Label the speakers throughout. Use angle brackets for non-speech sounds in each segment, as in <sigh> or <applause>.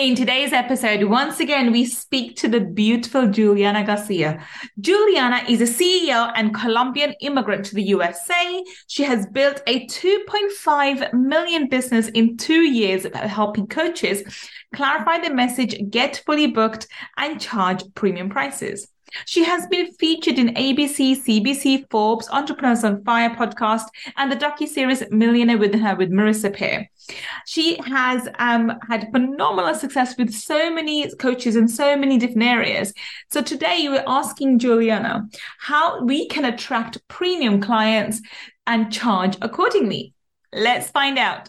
Speaker 1: In today's episode, once again, we speak to the beautiful Juliana Garcia. Juliana is a CEO and Colombian immigrant to the USA. She has built a 2.5 million business in two years, helping coaches clarify the message, get fully booked, and charge premium prices. She has been featured in ABC, CBC, Forbes, Entrepreneurs on Fire podcast, and the docu-series Millionaire Within Her with Marisa Peer. She has um, had phenomenal success with so many coaches in so many different areas. So today we're asking Juliana how we can attract premium clients and charge accordingly. Let's find out.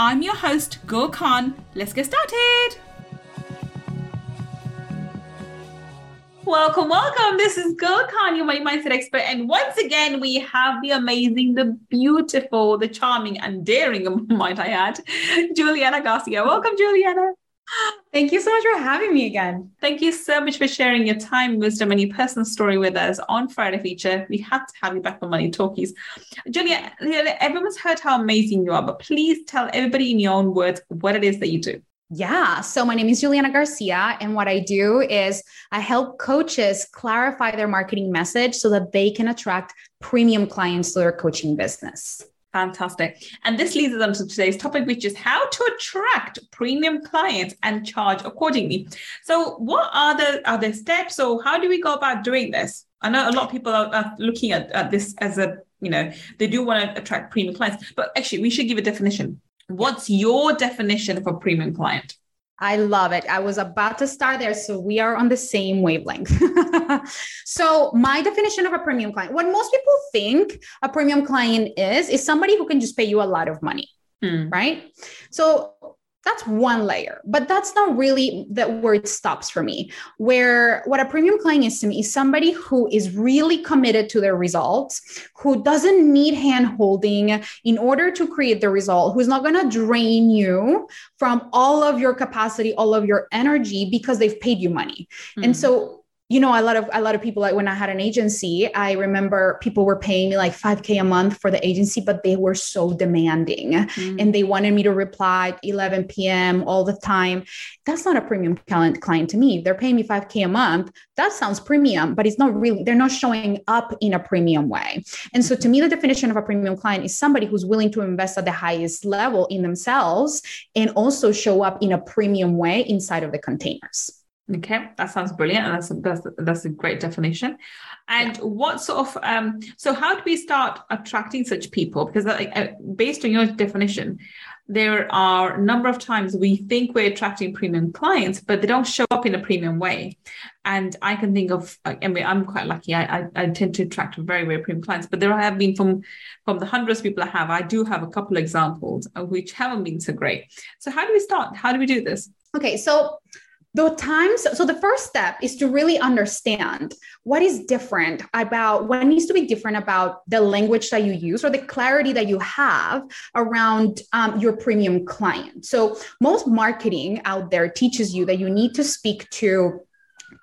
Speaker 1: I'm your host, Gul Khan. Let's get started. Welcome, welcome. This is Gul Khan, your money mindset expert. And once again, we have the amazing, the beautiful, the charming, and daring, <laughs> might I add, Juliana Garcia. Welcome, Juliana.
Speaker 2: Thank you so much for having me again.
Speaker 1: Thank you so much for sharing your time, wisdom, and your personal story with us on Friday Feature. We had to have you back on Money Talkies. Julia, everyone's heard how amazing you are, but please tell everybody in your own words what it is that you do.
Speaker 2: Yeah. So my name is Juliana Garcia. And what I do is I help coaches clarify their marketing message so that they can attract premium clients to their coaching business.
Speaker 1: Fantastic. And this leads us on to today's topic, which is how to attract premium clients and charge accordingly. So, what are the other steps, or how do we go about doing this? I know a lot of people are, are looking at, at this as a, you know, they do want to attract premium clients, but actually, we should give a definition. What's your definition of a premium client?
Speaker 2: I love it. I was about to start there. So we are on the same wavelength. <laughs> so, my definition of a premium client, what most people think a premium client is, is somebody who can just pay you a lot of money. Hmm. Right. So, that's one layer but that's not really the where it stops for me where what a premium client is to me is somebody who is really committed to their results who doesn't need hand holding in order to create the result who's not going to drain you from all of your capacity all of your energy because they've paid you money mm-hmm. and so you know a lot of a lot of people like when i had an agency i remember people were paying me like 5k a month for the agency but they were so demanding. Mm. and they wanted me to reply at 11 p.m all the time. That's not a premium client client to me. They're paying me 5k a month. That sounds premium but it's not really they're not showing up in a premium way. And so to me the definition of a premium client is somebody who's willing to invest at the highest level in themselves and also show up in a premium way inside of the containers
Speaker 1: Okay, that sounds brilliant, and that's a, that's that's a great definition. And yeah. what sort of um, so how do we start attracting such people? Because uh, based on your definition, there are a number of times we think we're attracting premium clients, but they don't show up in a premium way. And I can think of, I mean, I'm quite lucky. I, I, I tend to attract very, very premium clients, but there have been from from the hundreds of people I have, I do have a couple examples of which haven't been so great. So how do we start? How do we do this?
Speaker 2: Okay, so the times so the first step is to really understand what is different about what needs to be different about the language that you use or the clarity that you have around um, your premium client. So most marketing out there teaches you that you need to speak to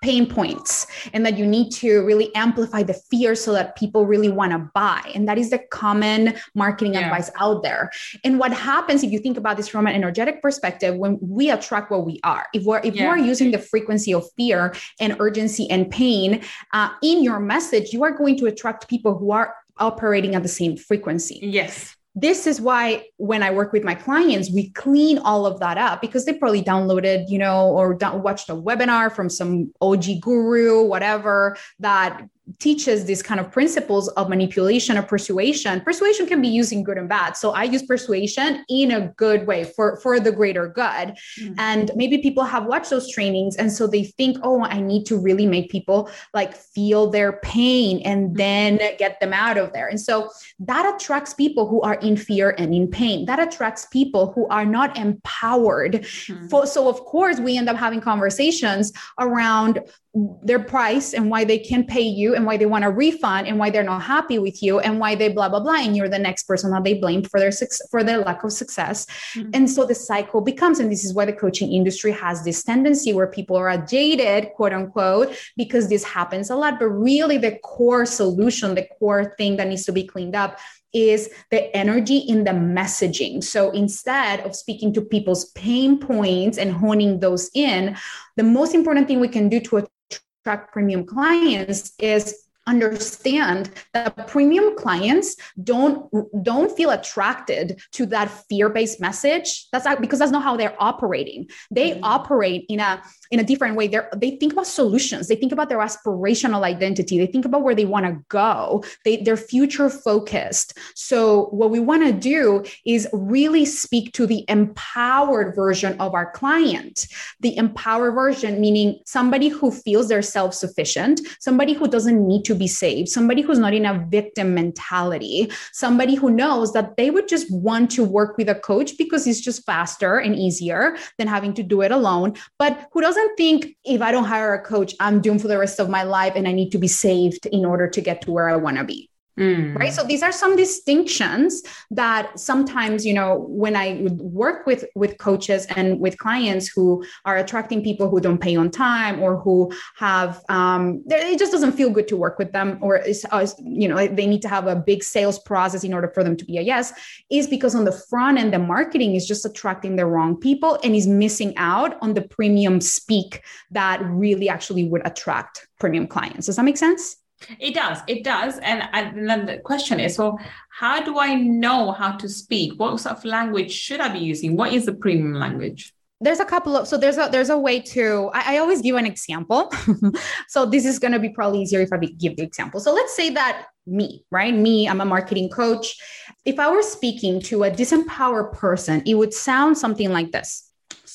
Speaker 2: pain points and that you need to really amplify the fear so that people really want to buy and that is the common marketing yeah. advice out there and what happens if you think about this from an energetic perspective when we attract what we are if we're if yeah. you are using the frequency of fear and urgency and pain uh, in your message you are going to attract people who are operating at the same frequency
Speaker 1: yes
Speaker 2: this is why when I work with my clients, we clean all of that up because they probably downloaded, you know, or watched a webinar from some OG guru, whatever, that teaches these kind of principles of manipulation or persuasion persuasion can be used in good and bad so i use persuasion in a good way for for the greater good mm-hmm. and maybe people have watched those trainings and so they think oh i need to really make people like feel their pain and mm-hmm. then get them out of there and so that attracts people who are in fear and in pain that attracts people who are not empowered mm-hmm. so of course we end up having conversations around their price and why they can't pay you and why they want a refund and why they're not happy with you and why they blah blah blah and you're the next person that they blame for their for their lack of success mm-hmm. and so the cycle becomes and this is why the coaching industry has this tendency where people are jaded quote unquote because this happens a lot but really the core solution the core thing that needs to be cleaned up is the energy in the messaging. So instead of speaking to people's pain points and honing those in, the most important thing we can do to attract premium clients is understand that premium clients don't don't feel attracted to that fear-based message. That's not, because that's not how they're operating. They mm-hmm. operate in a in a different way. They they think about solutions. They think about their aspirational identity. They think about where they want to go. They they're future focused. So what we want to do is really speak to the empowered version of our client. The empowered version meaning somebody who feels they're self-sufficient somebody who doesn't need to be saved, somebody who's not in a victim mentality, somebody who knows that they would just want to work with a coach because it's just faster and easier than having to do it alone, but who doesn't think if I don't hire a coach, I'm doomed for the rest of my life and I need to be saved in order to get to where I want to be. Mm. Right. So these are some distinctions that sometimes, you know, when I work with with coaches and with clients who are attracting people who don't pay on time or who have, um, it just doesn't feel good to work with them, or is, uh, you know, they need to have a big sales process in order for them to be a yes, is because on the front end, the marketing is just attracting the wrong people and is missing out on the premium speak that really actually would attract premium clients. Does that make sense?
Speaker 1: It does. It does. And, and then the question is, well, how do I know how to speak? What sort of language should I be using? What is the premium language?
Speaker 2: There's a couple of so there's a there's a way to I, I always give an example. <laughs> so this is gonna be probably easier if I give the example. So let's say that me, right? Me, I'm a marketing coach. If I were speaking to a disempowered person, it would sound something like this.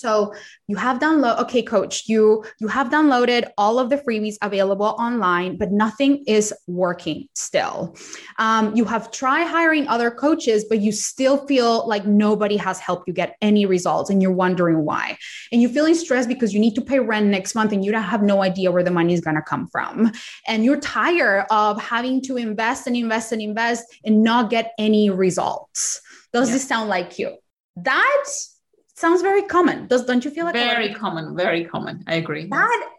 Speaker 2: So you have download okay coach you you have downloaded all of the freebies available online but nothing is working still. Um, you have tried hiring other coaches but you still feel like nobody has helped you get any results and you're wondering why. And you're feeling stressed because you need to pay rent next month and you don't have no idea where the money is going to come from. And you're tired of having to invest and invest and invest and not get any results. Does yeah. this sound like you? That's sounds very common. Does don't you feel like
Speaker 1: very common? Very common. I agree.
Speaker 2: That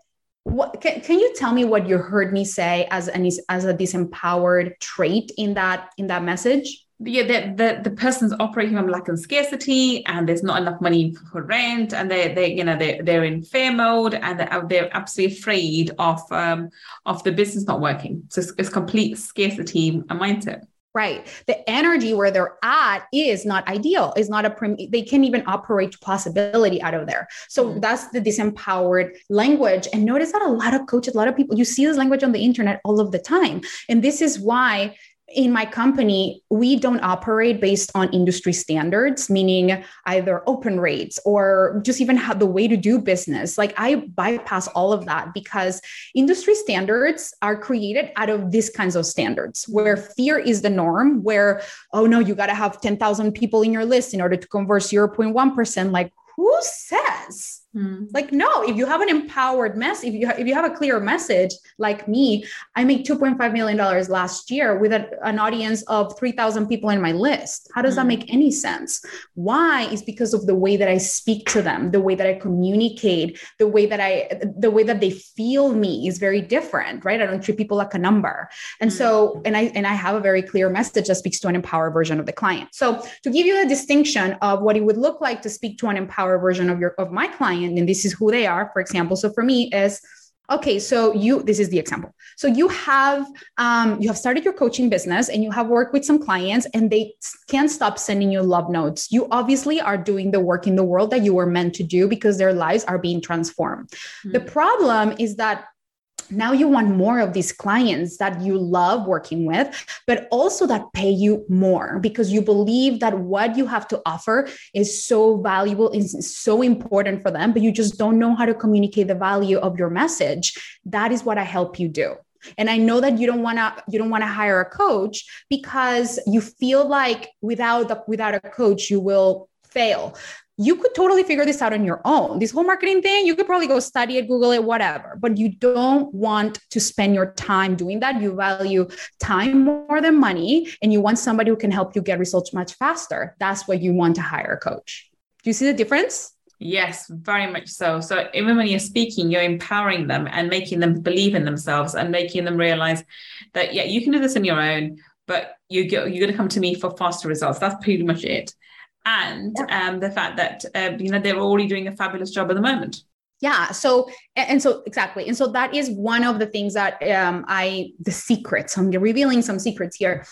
Speaker 2: what can, can you tell me what you heard me say as an as a disempowered trait in that in that message?
Speaker 1: yeah, the, the, the person's operating from lack and scarcity, and there's not enough money for rent, and they they you know they they're in fear mode, and they're, they're absolutely afraid of um of the business not working. So it's, it's complete scarcity mindset.
Speaker 2: Right. The energy where they're at is not ideal, is not a prim- they can't even operate possibility out of there. So mm-hmm. that's the disempowered language. And notice that a lot of coaches, a lot of people, you see this language on the internet all of the time. And this is why in my company, we don't operate based on industry standards, meaning either open rates or just even how the way to do business. Like I bypass all of that because industry standards are created out of these kinds of standards where fear is the norm, where, oh no, you got to have 10,000 people in your list in order to convert 0.1%. Like who says? Hmm. Like no, if you have an empowered mess, if you ha- if you have a clear message, like me, I made two point five million dollars last year with a, an audience of three thousand people in my list. How does that hmm. make any sense? Why is because of the way that I speak to them, the way that I communicate, the way that I the way that they feel me is very different, right? I don't treat people like a number, and so hmm. and I and I have a very clear message that speaks to an empowered version of the client. So to give you a distinction of what it would look like to speak to an empowered version of your of my client client and this is who they are for example. So for me is okay so you this is the example. So you have um, you have started your coaching business and you have worked with some clients and they can't stop sending you love notes. You obviously are doing the work in the world that you were meant to do because their lives are being transformed. Mm-hmm. the problem is that now you want more of these clients that you love working with but also that pay you more because you believe that what you have to offer is so valuable is so important for them but you just don't know how to communicate the value of your message. That is what i help you do. And i know that you don't want to you don't want to hire a coach because you feel like without the, without a coach you will fail you could totally figure this out on your own. This whole marketing thing, you could probably go study it, Google it, whatever, but you don't want to spend your time doing that. You value time more than money, and you want somebody who can help you get results much faster. That's what you want to hire a coach. Do you see the difference?
Speaker 1: Yes, very much so. So even when you're speaking, you're empowering them and making them believe in themselves and making them realize that yeah, you can do this on your own, but you you're going to come to me for faster results. That's pretty much it and yeah. um, the fact that uh, you know they're already doing a fabulous job at the moment
Speaker 2: yeah so and so exactly and so that is one of the things that um, i the secrets i'm revealing some secrets here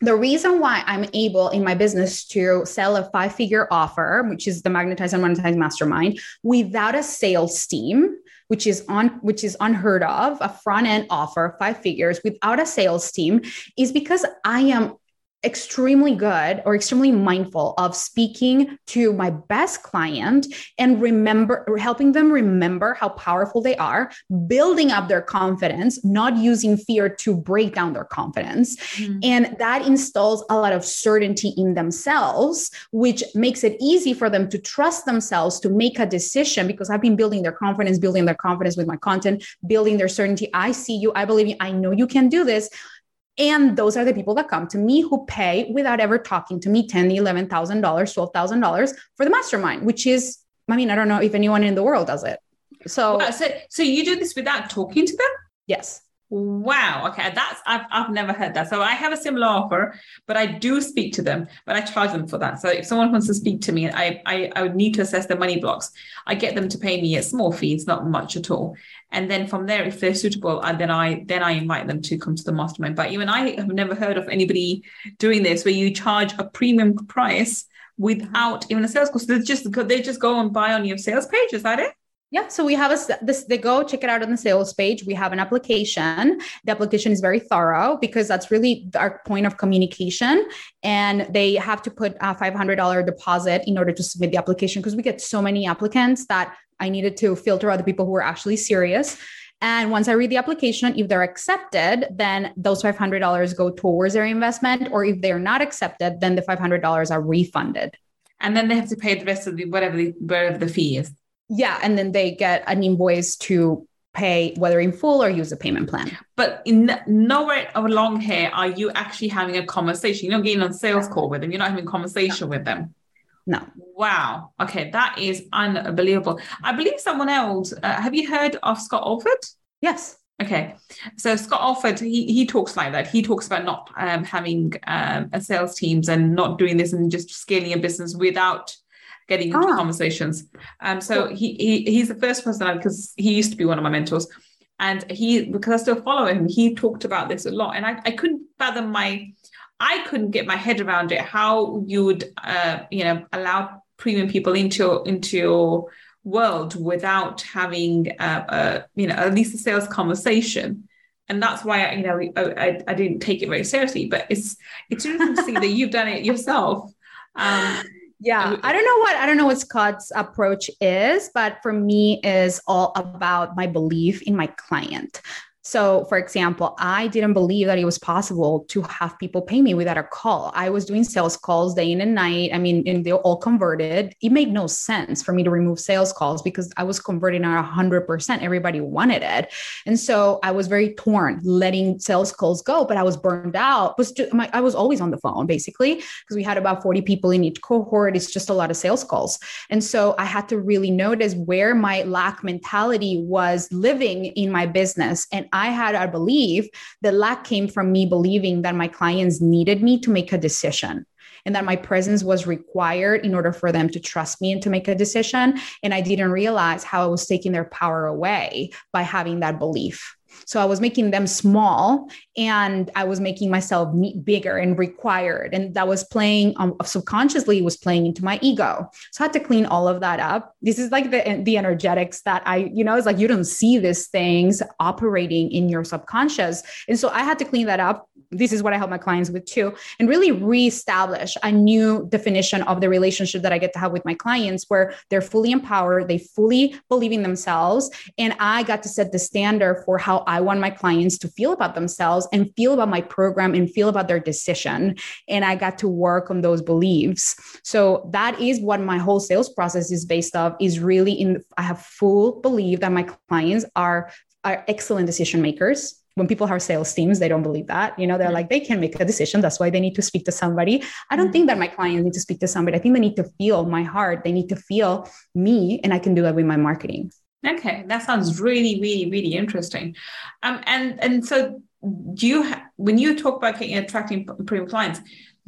Speaker 2: the reason why i'm able in my business to sell a five figure offer which is the magnetize and monetize mastermind without a sales team which is on which is unheard of a front end offer five figures without a sales team is because i am extremely good or extremely mindful of speaking to my best client and remember helping them remember how powerful they are building up their confidence not using fear to break down their confidence. Mm-hmm. and that installs a lot of certainty in themselves which makes it easy for them to trust themselves to make a decision because i've been building their confidence building their confidence with my content building their certainty. I see you. I believe you. I know you can do this and those are the people that come to me who pay without ever talking to me $10, $11,000, $12,000 for the mastermind, which is, I mean, I don't know if anyone in the world does it. So,
Speaker 1: so, so you do this without talking to them?
Speaker 2: Yes.
Speaker 1: Wow. Okay. That's I've I've never heard that. So I have a similar offer, but I do speak to them, but I charge them for that. So if someone wants to speak to me, I I, I would need to assess their money blocks. I get them to pay me a small fee. It's not much at all. And then from there, if they're suitable, and then I then I invite them to come to the mastermind. But even I have never heard of anybody doing this where you charge a premium price without even a sales course. They just they just go and buy on your sales page. Is that it?
Speaker 2: Yeah, so we have a this they go check it out on the sales page. We have an application. The application is very thorough because that's really our point of communication. And they have to put a five hundred dollar deposit in order to submit the application because we get so many applicants that I needed to filter out the people who are actually serious. And once I read the application, if they're accepted, then those $500 go towards their investment. Or if they're not accepted, then the $500 are refunded.
Speaker 1: And then they have to pay the rest of the whatever the whatever the fee is.
Speaker 2: Yeah, and then they get an invoice to pay whether in full or use a payment plan.
Speaker 1: But in nowhere along here are you actually having a conversation. You're not getting on sales call with them. You're not having a conversation no. with them.
Speaker 2: No.
Speaker 1: Wow. Okay, that is unbelievable. I believe someone else. Uh, have you heard of Scott Oldford?
Speaker 2: Yes.
Speaker 1: Okay, so Scott Oldford, he he talks like that. He talks about not um, having um, a sales teams and not doing this and just scaling a business without getting into ah. conversations. Um, so he, he he's the first person because he used to be one of my mentors, and he because I still follow him. He talked about this a lot, and I, I couldn't fathom my I couldn't get my head around it how you would uh, you know allow premium people into into your world without having uh, a you know at least a sales conversation and that's why I, you know I, I, didn't take it very seriously but it's it's interesting to see that you've done it yourself um,
Speaker 2: yeah i don't know what i don't know what scott's approach is but for me is all about my belief in my client so, for example, I didn't believe that it was possible to have people pay me without a call. I was doing sales calls day in and night. I mean, and they all converted. It made no sense for me to remove sales calls because I was converting at 100%. Everybody wanted it. And so I was very torn letting sales calls go, but I was burned out. Was I was always on the phone basically because we had about 40 people in each cohort. It's just a lot of sales calls. And so I had to really notice where my lack mentality was living in my business. And I had a belief, the lack came from me believing that my clients needed me to make a decision and that my presence was required in order for them to trust me and to make a decision. And I didn't realize how I was taking their power away by having that belief. So I was making them small and I was making myself bigger and required. And that was playing um, subconsciously was playing into my ego. So I had to clean all of that up. This is like the, the energetics that I, you know, it's like you don't see these things operating in your subconscious. And so I had to clean that up this is what I help my clients with too, and really reestablish a new definition of the relationship that I get to have with my clients where they're fully empowered, they fully believe in themselves. And I got to set the standard for how I want my clients to feel about themselves and feel about my program and feel about their decision. And I got to work on those beliefs. So that is what my whole sales process is based off is really in I have full belief that my clients are are excellent decision makers when people have sales teams, they don't believe that. You know, they're like, they can make a decision. That's why they need to speak to somebody. I don't think that my clients need to speak to somebody. I think they need to feel my heart. They need to feel me, and I can do that with my marketing.
Speaker 1: Okay, that sounds really, really, really interesting. Um, and and so do you ha- when you talk about attracting premium clients,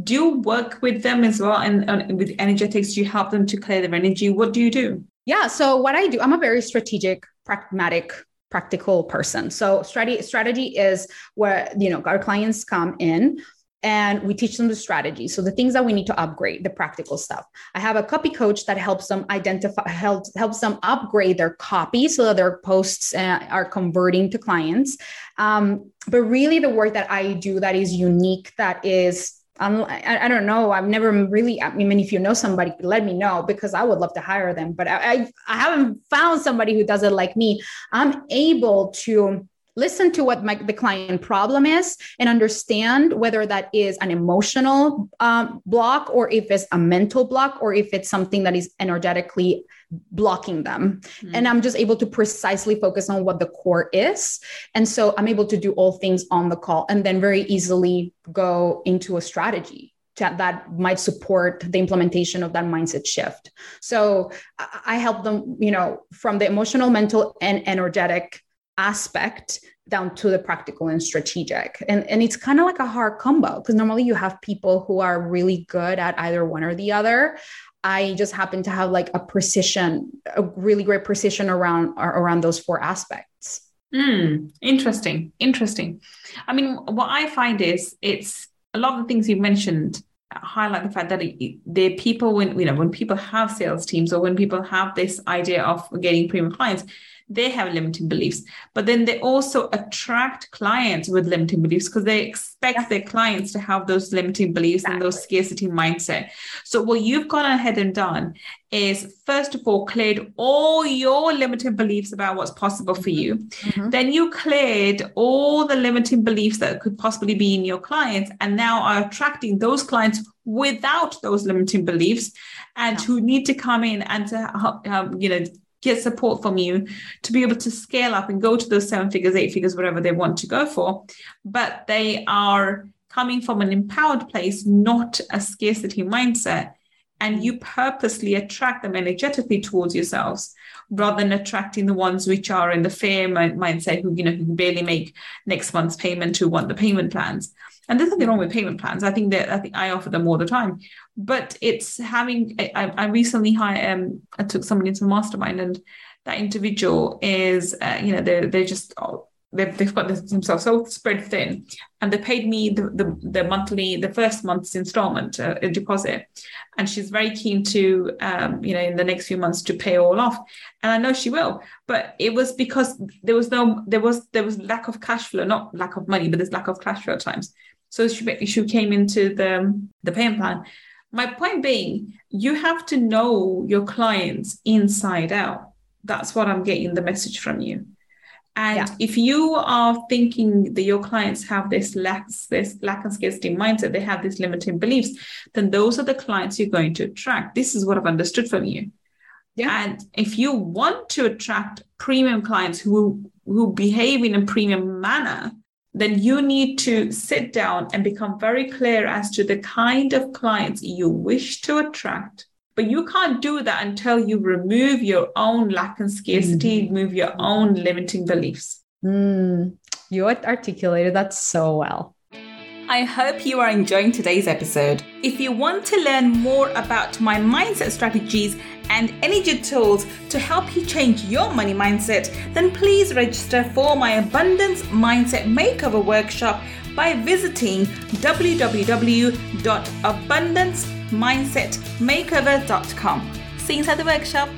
Speaker 1: do you work with them as well? And, and with energetics, do you help them to clear their energy? What do you do?
Speaker 2: Yeah, so what I do, I'm a very strategic, pragmatic practical person. So strategy strategy is where you know our clients come in and we teach them the strategy. So the things that we need to upgrade, the practical stuff. I have a copy coach that helps them identify, helps helps them upgrade their copy so that their posts uh, are converting to clients. Um, but really, the work that I do that is unique, that is I, I don't know. I've never really, I mean, if you know somebody, let me know because I would love to hire them. But I, I, I haven't found somebody who does it like me. I'm able to listen to what my, the client problem is and understand whether that is an emotional um, block or if it's a mental block or if it's something that is energetically blocking them. Mm-hmm. and i'm just able to precisely focus on what the core is. And so i'm able to do all things on the call and then very easily go into a strategy that might support the implementation of that mindset shift. So i help them you know from the emotional mental and energetic aspect down to the practical and strategic. And, and it's kind of like a hard combo because normally you have people who are really good at either one or the other. I just happen to have like a precision, a really great precision around around those four aspects.
Speaker 1: Mm, interesting. Interesting. I mean, what I find is it's a lot of the things you mentioned highlight the fact that the people when you know when people have sales teams or when people have this idea of getting premium clients they have limiting beliefs but then they also attract clients with limiting beliefs because they expect yeah. their clients to have those limiting beliefs exactly. and those scarcity mindset so what you've gone ahead and done is first of all cleared all your limiting beliefs about what's possible for you mm-hmm. then you cleared all the limiting beliefs that could possibly be in your clients and now are attracting those clients without those limiting beliefs and yeah. who need to come in and to um, you know get support from you to be able to scale up and go to those seven figures, eight figures, whatever they want to go for. But they are coming from an empowered place, not a scarcity mindset. And you purposely attract them energetically towards yourselves rather than attracting the ones which are in the fear mindset who, you know, who can barely make next month's payment who want the payment plans. And there's nothing wrong with payment plans. I think that I think I offer them all the time. But it's having. I, I recently hired. Um, I took somebody into a mastermind, and that individual is, uh, you know, they're they're just oh, they've, they've got themselves so spread thin and they paid me the, the, the monthly the first month's installment uh, a deposit and she's very keen to um, you know in the next few months to pay all off and i know she will but it was because there was no there was there was lack of cash flow not lack of money but there's lack of cash flow at times so she, she came into the the payment plan my point being you have to know your clients inside out that's what i'm getting the message from you and yeah. if you are thinking that your clients have this lack, this lack and scarcity mindset, they have these limiting beliefs, then those are the clients you're going to attract. This is what I've understood from you. Yeah. And if you want to attract premium clients who who behave in a premium manner, then you need to sit down and become very clear as to the kind of clients you wish to attract but you can't do that until you remove your own lack and scarcity, mm. remove your own limiting beliefs.
Speaker 2: Mm. You articulated that so well.
Speaker 1: I hope you are enjoying today's episode. If you want to learn more about my mindset strategies and energy tools to help you change your money mindset, then please register for my Abundance Mindset Makeover Workshop by visiting www.abundancemindsetmakeover.com. See you inside the workshop.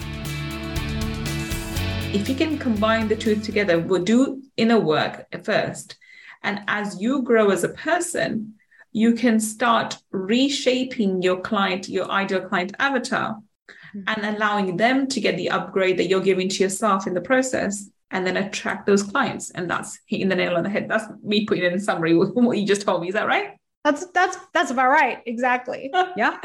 Speaker 1: If you can combine the two together, we'll do inner work first and as you grow as a person, you can start reshaping your client, your ideal client avatar, mm-hmm. and allowing them to get the upgrade that you're giving to yourself in the process and then attract those clients. And that's hitting the nail on the head. That's me putting it in summary with <laughs> what you just told me. Is that right?
Speaker 2: That's that's that's about right. Exactly. <laughs> Yeah.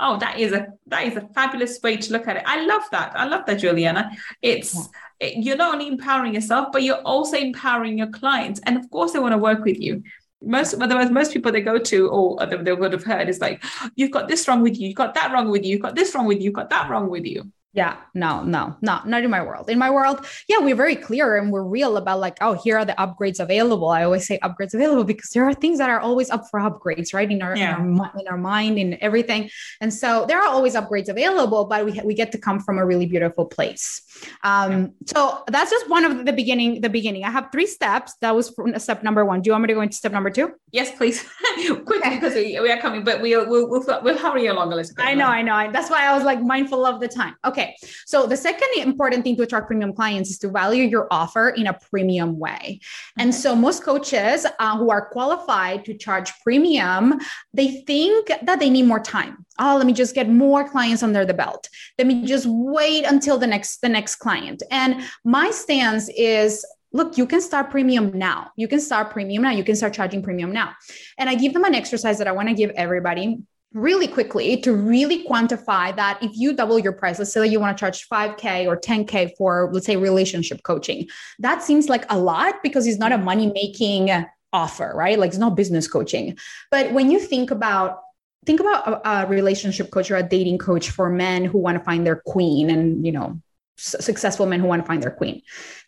Speaker 1: oh, that is a that is a fabulous way to look at it. I love that. I love that, Juliana. It's yeah you're not only empowering yourself, but you're also empowering your clients. And of course, they want to work with you. Most, otherwise, most people they go to, or they would have heard, is like, you've got this wrong with you, you've got that wrong with you, you've got this wrong with you, you've got that wrong with you.
Speaker 2: Yeah, no, no, no, not in my world. In my world, yeah, we're very clear and we're real about like, oh, here are the upgrades available. I always say upgrades available because there are things that are always up for upgrades, right? In our, yeah. in, our in our mind, in everything. And so there are always upgrades available, but we, we get to come from a really beautiful place. Um, so that's just one of the beginning, the beginning. I have three steps. That was step number one. Do you want me to go into step number two?
Speaker 1: Yes, please. <laughs> Quickly, because we, we, are coming, but we'll, we'll, we'll, we'll hurry along a little bit.
Speaker 2: I know, I know. That's why I was like mindful of the time. Okay. So the second important thing to attract premium clients is to value your offer in a premium way. And so most coaches uh, who are qualified to charge premium, they think that they need more time. Oh, let me just get more clients under the belt. Let me just wait until the next the next client. And my stance is look, you can start premium now. You can start premium now. You can start charging premium now. And I give them an exercise that I want to give everybody really quickly to really quantify that if you double your price let's say you want to charge 5k or 10k for let's say relationship coaching that seems like a lot because it's not a money making offer right? Like it's not business coaching. But when you think about think about a, a relationship coach or a dating coach for men who want to find their queen and you know successful men who want to find their queen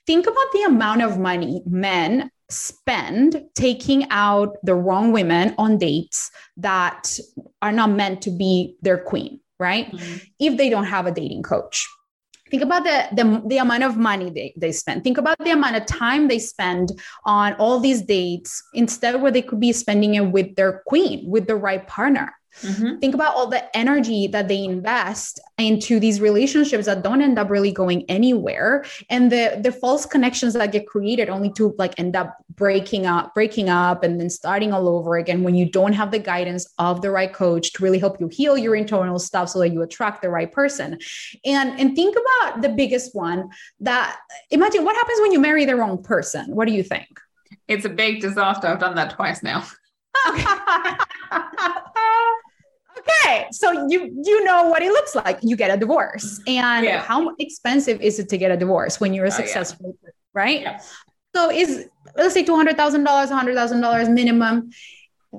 Speaker 2: think about the amount of money men spend taking out the wrong women on dates that are not meant to be their queen, right? Mm-hmm. If they don't have a dating coach. Think about the, the, the amount of money they, they spend. Think about the amount of time they spend on all these dates instead where they could be spending it with their queen, with the right partner. Mm-hmm. Think about all the energy that they invest into these relationships that don't end up really going anywhere. And the the false connections that get created only to like end up breaking up breaking up and then starting all over again when you don't have the guidance of the right coach to really help you heal your internal stuff so that you attract the right person. And and think about the biggest one that imagine what happens when you marry the wrong person. What do you think?
Speaker 1: It's a big disaster. I've done that twice now. okay <laughs> <laughs>
Speaker 2: okay so you you know what it looks like you get a divorce and yeah. how expensive is it to get a divorce when you're a successful oh, yeah. right yeah. so is let's say $200000 $100000 minimum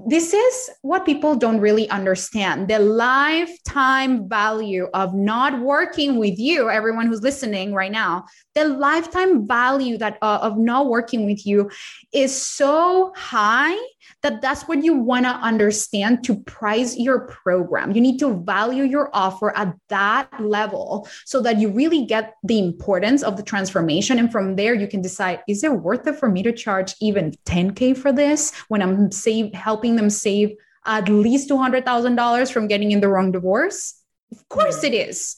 Speaker 2: this is what people don't really understand the lifetime value of not working with you everyone who's listening right now the lifetime value that uh, of not working with you is so high that that's what you want to understand to price your program. You need to value your offer at that level so that you really get the importance of the transformation. And from there, you can decide is it worth it for me to charge even 10K for this when I'm save, helping them save at least $200,000 from getting in the wrong divorce? Of course it is.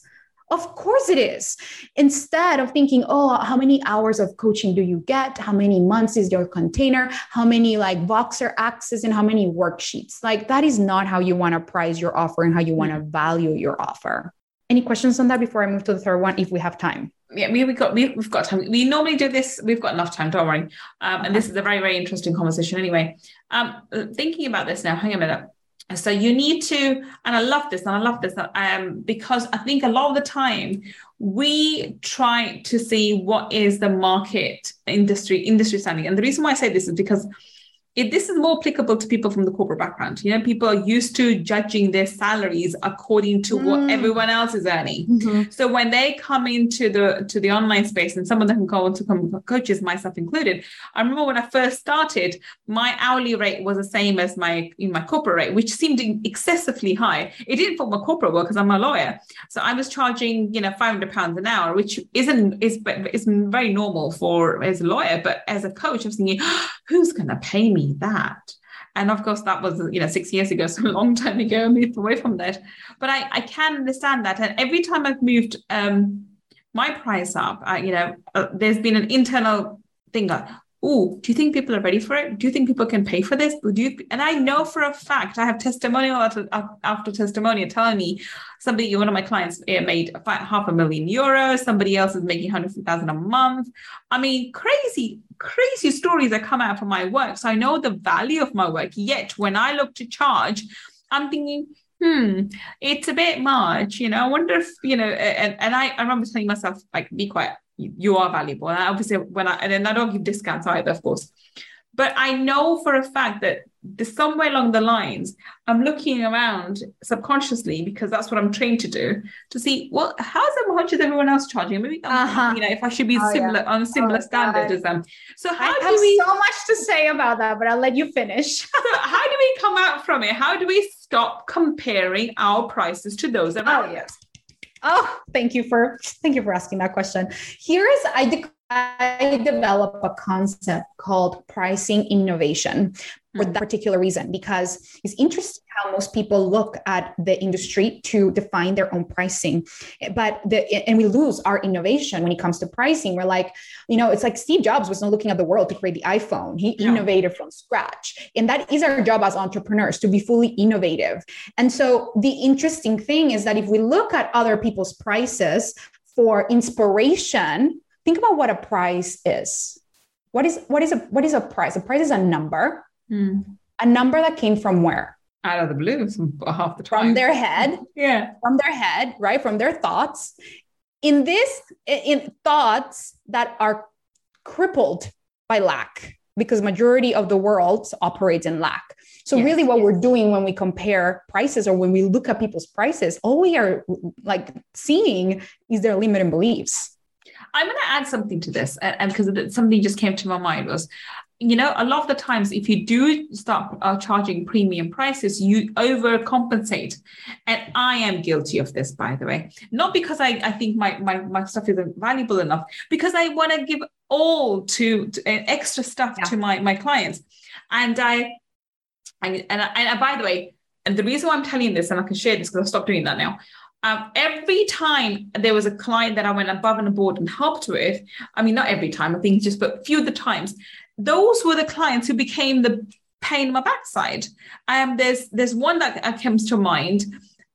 Speaker 2: Of course it is. Instead of thinking, oh, how many hours of coaching do you get? How many months is your container? How many like Voxer access and how many worksheets? Like that is not how you want to price your offer and how you want to mm. value your offer. Any questions on that before I move to the third one, if we have time?
Speaker 1: Yeah, we, we got we, have got time. We normally do this. We've got enough time. Don't worry. Um, and this is a very very interesting conversation. Anyway, um, thinking about this now. Hang on a minute so you need to and i love this and i love this um, because i think a lot of the time we try to see what is the market industry industry standing. And the reason why i say this is because it, this is more applicable to people from the corporate background. You know, people are used to judging their salaries according to mm. what everyone else is earning. Mm-hmm. So when they come into the to the online space, and some of them can go on to become coaches, myself included. I remember when I first started, my hourly rate was the same as my in my corporate rate, which seemed excessively high. It didn't for my corporate work because I'm a lawyer, so I was charging you know 500 pounds an hour, which isn't is is very normal for as a lawyer, but as a coach, I was thinking, who's going to pay me? that. And of course, that was, you know, six years ago, <laughs> so a long time ago, I moved away from that. But I, I can understand that. And every time I've moved um, my price up, I, you know, uh, there's been an internal thing like, oh, do you think people are ready for it? Do you think people can pay for this? Do you? And I know for a fact, I have testimonial after, after testimonial telling me somebody, one of my clients eh, made half a million euros. Somebody else is making 100,000 a month. I mean, crazy, crazy stories that come out from my work. So I know the value of my work. Yet when I look to charge, I'm thinking, hmm, it's a bit much, you know. I wonder if, you know, and, and I, I remember telling myself, like, be quiet you are valuable. And obviously, when I and then I don't give discounts either, of course. But I know for a fact that somewhere along the lines, I'm looking around subconsciously because that's what I'm trained to do to see well, how's how much is everyone else charging? Maybe uh-huh. you know if I should be oh, similar yeah. on a similar oh, standard God. as them. So how
Speaker 2: I
Speaker 1: do we?
Speaker 2: So much to say about that, but I'll let you finish. <laughs>
Speaker 1: so how do we come out from it? How do we stop comparing our prices to those around oh, us?
Speaker 2: Oh, thank you for thank you for asking that question. Here is I de- I develop a concept called pricing innovation for mm-hmm. that particular reason because it's interesting how most people look at the industry to define their own pricing. But the and we lose our innovation when it comes to pricing. We're like you know it's like steve jobs was not looking at the world to create the iphone. He yeah. innovated from scratch. And that is our job as entrepreneurs to be fully innovative. And so the interesting thing is that if we look at other people's prices for inspiration think about what a price is. What is what is a what is a price? A price is a number Mm. A number that came from where?
Speaker 1: Out of the blue, <laughs> half the time.
Speaker 2: From their head. <laughs>
Speaker 1: yeah.
Speaker 2: From their head, right? From their thoughts. In this, in thoughts that are crippled by lack, because majority of the world operates in lack. So yes, really what yes. we're doing when we compare prices or when we look at people's prices, all we are like seeing is their limiting beliefs.
Speaker 1: I'm going to add something to this, and because something just came to my mind was you know, a lot of the times, if you do start uh, charging premium prices, you overcompensate. And I am guilty of this, by the way. Not because I, I think my, my, my stuff isn't valuable enough, because I want to give all to, to uh, extra stuff yeah. to my, my clients. And I, I and, I, and by the way, and the reason why I'm telling you this, and I can share this because I've stopped doing that now. Um, every time there was a client that I went above and above and helped with, I mean, not every time, I think just, but a few of the times, those were the clients who became the pain in my backside. Um, there's there's one that comes to mind,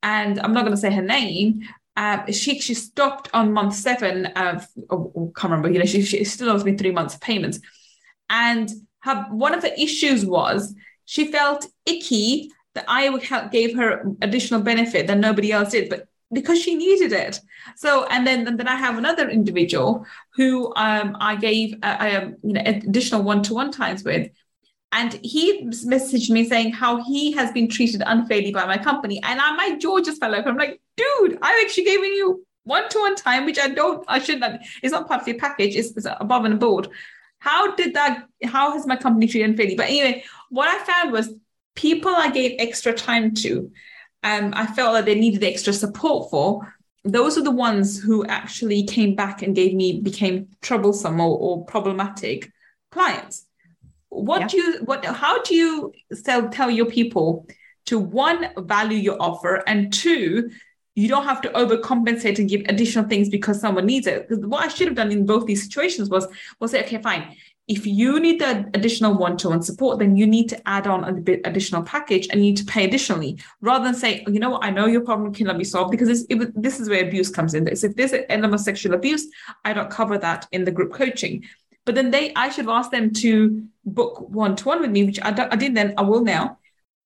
Speaker 1: and I'm not going to say her name. Um, she she stopped on month seven of oh, oh, can't remember. You know, she, she still owes me three months of payments, and her one of the issues was she felt icky that I gave her additional benefit that nobody else did, but because she needed it. So, and then and then I have another individual who um, I gave uh, um, you know additional one to one times with, and he messaged me saying how he has been treated unfairly by my company, and I, my jaw just fell. I'm like, dude, I'm actually giving you one to one time, which I don't, I shouldn't. It's not part of your package. It's, it's above and board. How did that? How has my company treated unfairly? But anyway, what I found was people I gave extra time to um, I felt that they needed extra support for, those are the ones who actually came back and gave me became troublesome or, or problematic clients. What yeah. do you what how do you tell tell your people to one value your offer and two you don't have to overcompensate and give additional things because someone needs it. Because What I should have done in both these situations was was say, okay, fine if you need the additional one-to-one support, then you need to add on a bit additional package and you need to pay additionally, rather than say, oh, you know what, I know your problem can be solved because this, it, this is where abuse comes in. This if there's an element of sexual abuse, I don't cover that in the group coaching. But then they, I should have asked them to book one-to-one with me, which I, I did then. I will now.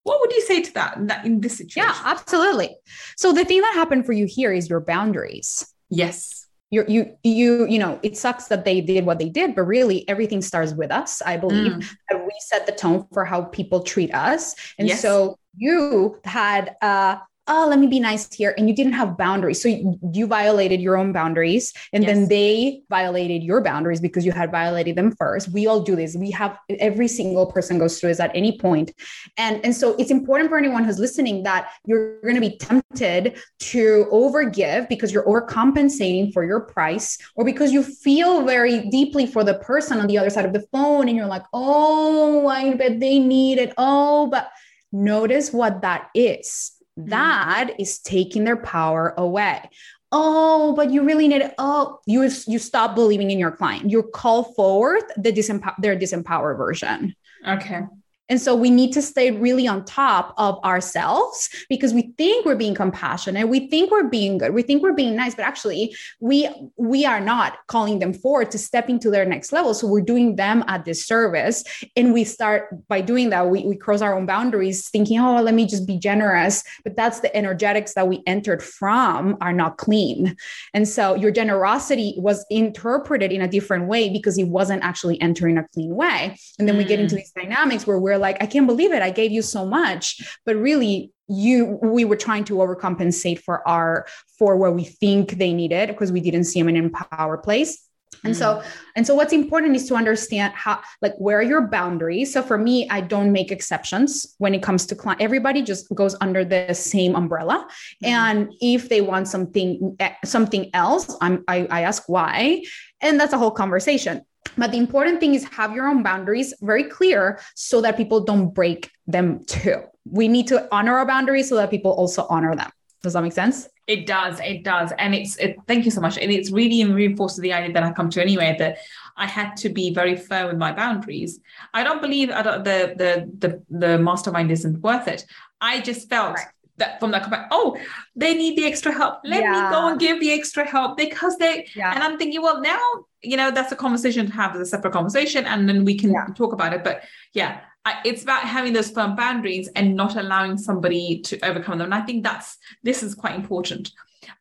Speaker 1: What would you say to that that in this situation?
Speaker 2: Yeah, absolutely. So the thing that happened for you here is your boundaries.
Speaker 1: Yes
Speaker 2: you you you you know it sucks that they did what they did but really everything starts with us i believe mm. that we set the tone for how people treat us and yes. so you had uh oh, let me be nice here. And you didn't have boundaries. So you, you violated your own boundaries. And yes. then they violated your boundaries because you had violated them first. We all do this. We have every single person goes through this at any. And, and so it's important for anyone who's listening that you're going to be tempted to overgive because you're overcompensating for your price or because you feel very deeply for the person on the other side of the phone. And you're like, oh, I bet they need it. Oh, but notice what that is Mm-hmm. That is taking their power away. Oh, but you really need it. Oh, you you stop believing in your client. You call forth the disempower their disempowered version.
Speaker 1: Okay.
Speaker 2: And so we need to stay really on top of ourselves because we think we're being compassionate, we think we're being good, we think we're being nice, but actually we we are not calling them forward to step into their next level. So we're doing them a disservice. And we start by doing that, we, we cross our own boundaries, thinking, oh, let me just be generous. But that's the energetics that we entered from are not clean. And so your generosity was interpreted in a different way because it wasn't actually entering a clean way. And then we get into mm. these dynamics where we're we're like, I can't believe it. I gave you so much. But really, you we were trying to overcompensate for our for where we think they needed because we didn't see them in empower place and so mm. and so what's important is to understand how like where are your boundaries so for me i don't make exceptions when it comes to client everybody just goes under the same umbrella mm. and if they want something eh, something else i'm I, I ask why and that's a whole conversation but the important thing is have your own boundaries very clear so that people don't break them too. We need to honor our boundaries so that people also honor them. Does that make sense?
Speaker 1: It does. It does. And it's, it, thank you so much. And it's really reinforced the idea that I come to anyway that I had to be very firm with my boundaries. I don't believe I don't, the, the, the, the mastermind isn't worth it. I just felt right that from that comment, oh, they need the extra help. Let yeah. me go and give the extra help because they yeah. and I'm thinking, well, now you know that's a conversation to have as a separate conversation, and then we can yeah. talk about it. But yeah, I, it's about having those firm boundaries and not allowing somebody to overcome them. And I think that's this is quite important.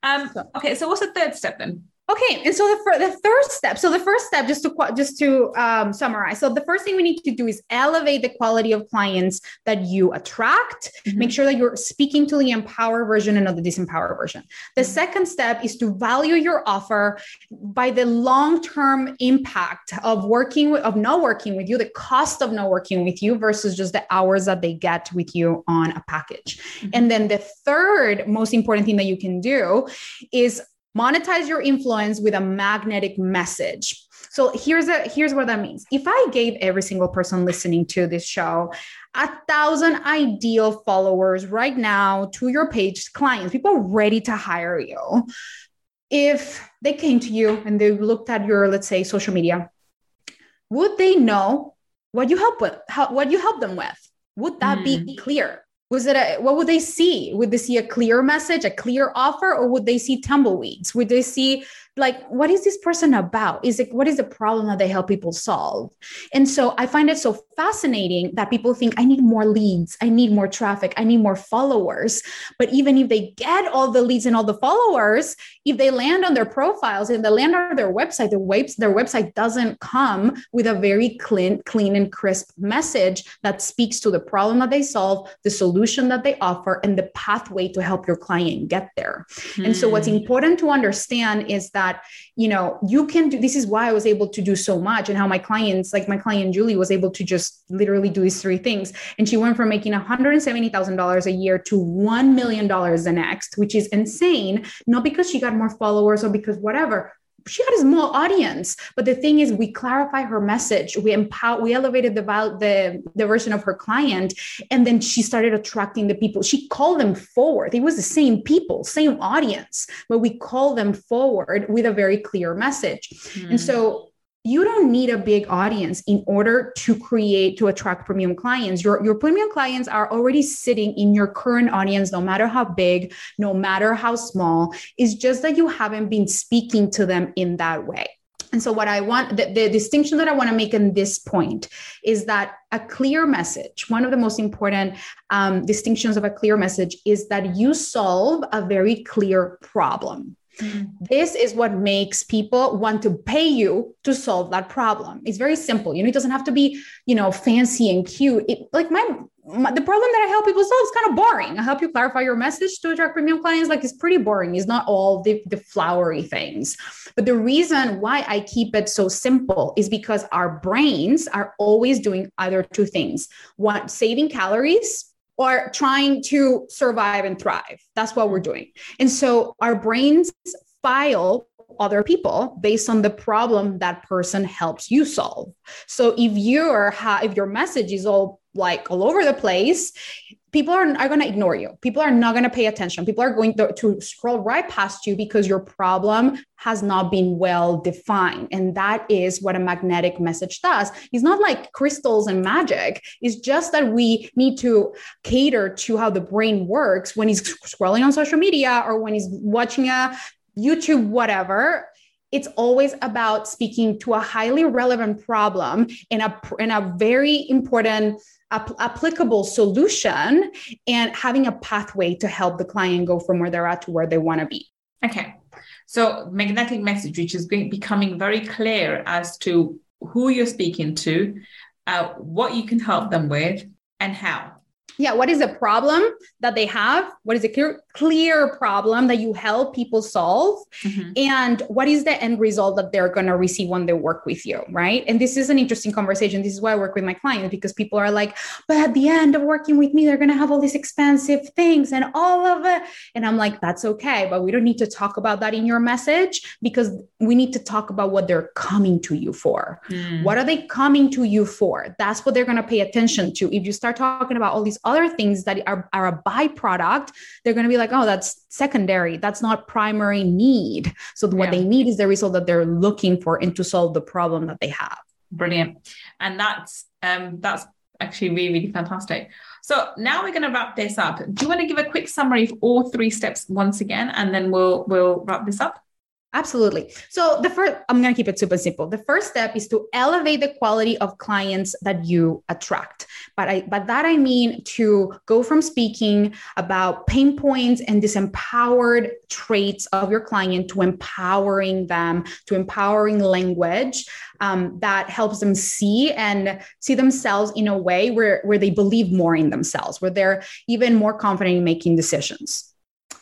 Speaker 1: Um, okay, so what's the third step then?
Speaker 2: Okay, and so the, the third step. So the first step, just to just to um, summarize. So the first thing we need to do is elevate the quality of clients that you attract. Mm-hmm. Make sure that you're speaking to the empower version and not the disempower version. The mm-hmm. second step is to value your offer by the long term impact of working with, of not working with you, the cost of not working with you versus just the hours that they get with you on a package. Mm-hmm. And then the third most important thing that you can do is monetize your influence with a magnetic message so here's a here's what that means if i gave every single person listening to this show a thousand ideal followers right now to your page clients people ready to hire you if they came to you and they looked at your let's say social media would they know what you help with how, what you help them with would that mm. be hmm. clear was it a, what would they see? Would they see a clear message a clear offer or would they see tumbleweeds? Would they see like what is this person about? Is it what is the problem that they help people solve? And so i find it so fascinating that people think i need more leads. I need more traffic. I need more followers. But even if they get all the leads and all the followers if they land on their profiles and they land on their website their, web, their website doesn't come with a very clean clean and crisp message that speaks to the problem that they solve the solution that they offer and the pathway to help your client get there. Mm. and so what's hmm. important to understand is that that you know you can do this is why i was able to do so much and how my clients like my client julie was able to just literally do these three things. And she went from making $170000 a year to $1 million the next which is insane. Not because she got more followers or because whatever she had a small audience but the thing is we clarify her message. We empower we elevated the the the version of her client and then she started attracting the people. She called them forward. It was the same people same audience but we call them forward with a very clear message. Mm. and so you don't need a big audience in order to create to attract premium clients. Your, your premium clients are already sitting in your current audience no matter how big no matter how small. It's just that you haven't been speaking to them in that way. And so, what I want, the, the, distinction that I want to make in this point is that a clear message, one of the most important um, distinctions of a clear message is that you solve a very clear problem. This is what makes people want to pay you to solve that problem. It's very simple. You know, it doesn't have to be, you know, fancy and cute. It, like my, my, the problem that I help people solve is kind of boring. I help you clarify your message to attract premium clients. Like it's pretty boring. It's not all the, the flowery things. But the reason why I keep it so simple is because our brains are always doing either two things: one, saving calories or trying to survive and thrive. That's what we're doing. And so our brains file other people based on the problem that person helps you solve. So if you're if your message is all like all over the place, people are, are going to ignore you. People are not going to pay attention. People are going to, to scroll right past you because your problem has not been well defined. And that is what a magnetic message does. It's not like crystals and magic. It's just that we need to cater to how the brain works when he's scrolling on social media or when he's watching a YouTube, whatever it's always about speaking to a highly relevant problem in a in a very important applicable solution and having a pathway to help the client go from where they're at to where they want to be.
Speaker 1: Okay. So magnetic message which is becoming very clear as to who you're speaking to uh, what you can help them with and how
Speaker 2: yeah what is the problem that they have? What is a clear, clear problem that you help people solve? Mm-hmm. and what is the end result that they're going to receive when they work with you right? And this is an interesting conversation. This is why i work with my clients because people are like but at the end of working with me they're going to have all these expensive things and all of it. And i'm like that's okay but we don't need to talk about that in your message because we need to talk about what they're coming to you for. Mm. what are they coming to you for? That's what they're going to pay attention to. If you start talking about all these other things that are, are a byproduct, they're going to be like, oh, that's secondary. That's not primary need. So what yeah. they need is the result that they're looking for and to solve the problem that they have.
Speaker 1: Brilliant. And that's um that's actually really, really fantastic. So now we're going to wrap this up. Do you want to give a quick summary of all three steps once again, and then we'll we'll wrap this up?
Speaker 2: Absolutely. So the first, I'm going to keep it super simple. The first step is to elevate the quality of clients that you attract. But I, by that I mean to go from speaking about pain points and disempowered traits of your client to empowering them, to empowering language um, that helps them see and see themselves in a way where, where they believe more in themselves, where they're even more confident in making decisions.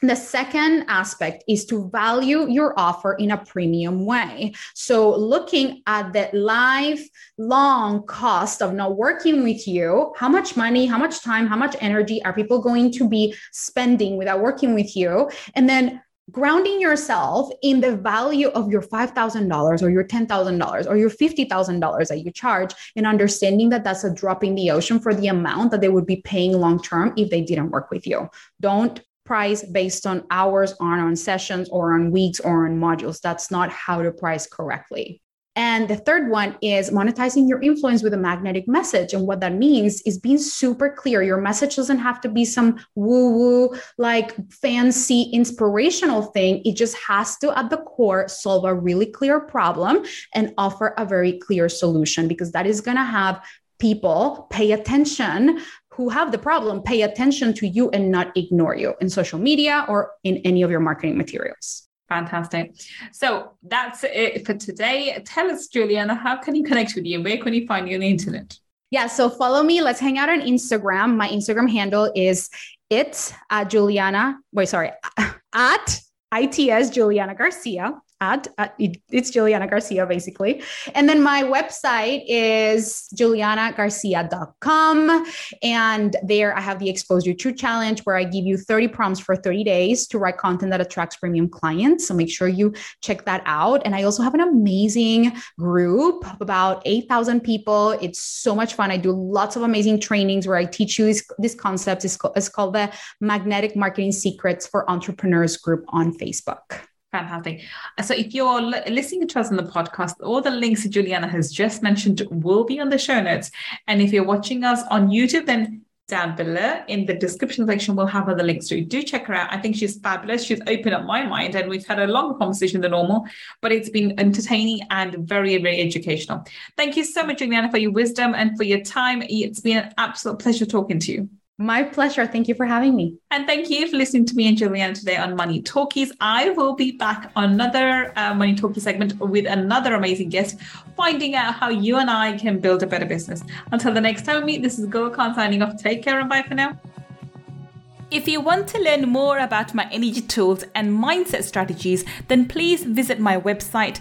Speaker 2: The second aspect is to value your offer in a premium way. So, looking at the lifelong cost of not working with you, how much money, how much time, how much energy are people going to be spending without working with you? And then grounding yourself in the value of your $5,000 or your $10,000 or your $50,000 that you charge and understanding that that's a drop in the ocean for the amount that they would be paying long term if they didn't work with you. Don't price based on hours or on sessions or on weeks or on modules. That's not how to price correctly. And the third one is monetizing your influence with a magnetic message. And what that means is being super clear. Your message doesn't have to be some woo woo, like fancy inspirational thing. It just has to, at the core, solve a really clear problem and offer a very clear solution because that is going to have people pay attention who have the problem pay attention to you and not ignore you in social media or in any of your marketing materials.
Speaker 1: Fantastic. So that's it for today. Tell us, Juliana, how can you connect with you? And where can you find you on the internet?
Speaker 2: Yeah, so follow me. Let's hang out on Instagram. My Instagram handle is it at Juliana. Wait, sorry, <laughs> at ITS Juliana Garcia at, uh, at it's Juliana Garcia basically. And then my website is julianagarcia.com. And there I have the Expose Your Truth Challenge where I give you 30 prompts for 30 days to write content that attracts premium clients. So make sure you check that out. And I also have an amazing group of about 8,000 people. It's so much fun. I do lots of amazing trainings where I teach you this, this concept. It's called, it's called the Magnetic Marketing Secrets for Entrepreneurs group on Facebook.
Speaker 1: Fantastic. Uh, so, if you're listening to us on the podcast, all the links that Juliana has just mentioned will be on the show notes. And if you're watching us on YouTube, then down below in the description section, we'll have other links to. Do check her out. I think she's fabulous. She's opened up my mind, and we've had a longer conversation than normal, but it's been entertaining and very, very educational. Thank you so much, Juliana, for your wisdom and for your time. It's been an absolute pleasure talking to you.
Speaker 2: My pleasure. Thank you for having me.
Speaker 1: And thank you for listening to me and Juliana today on Money Talkies. I will be back on another uh, Money Talkie segment with another amazing guest, finding out how you and I can build a better business. Until the next time we meet, this is Gul Khan signing off. Take care and bye for now. If you want to learn more about my energy tools and mindset strategies, then please visit my website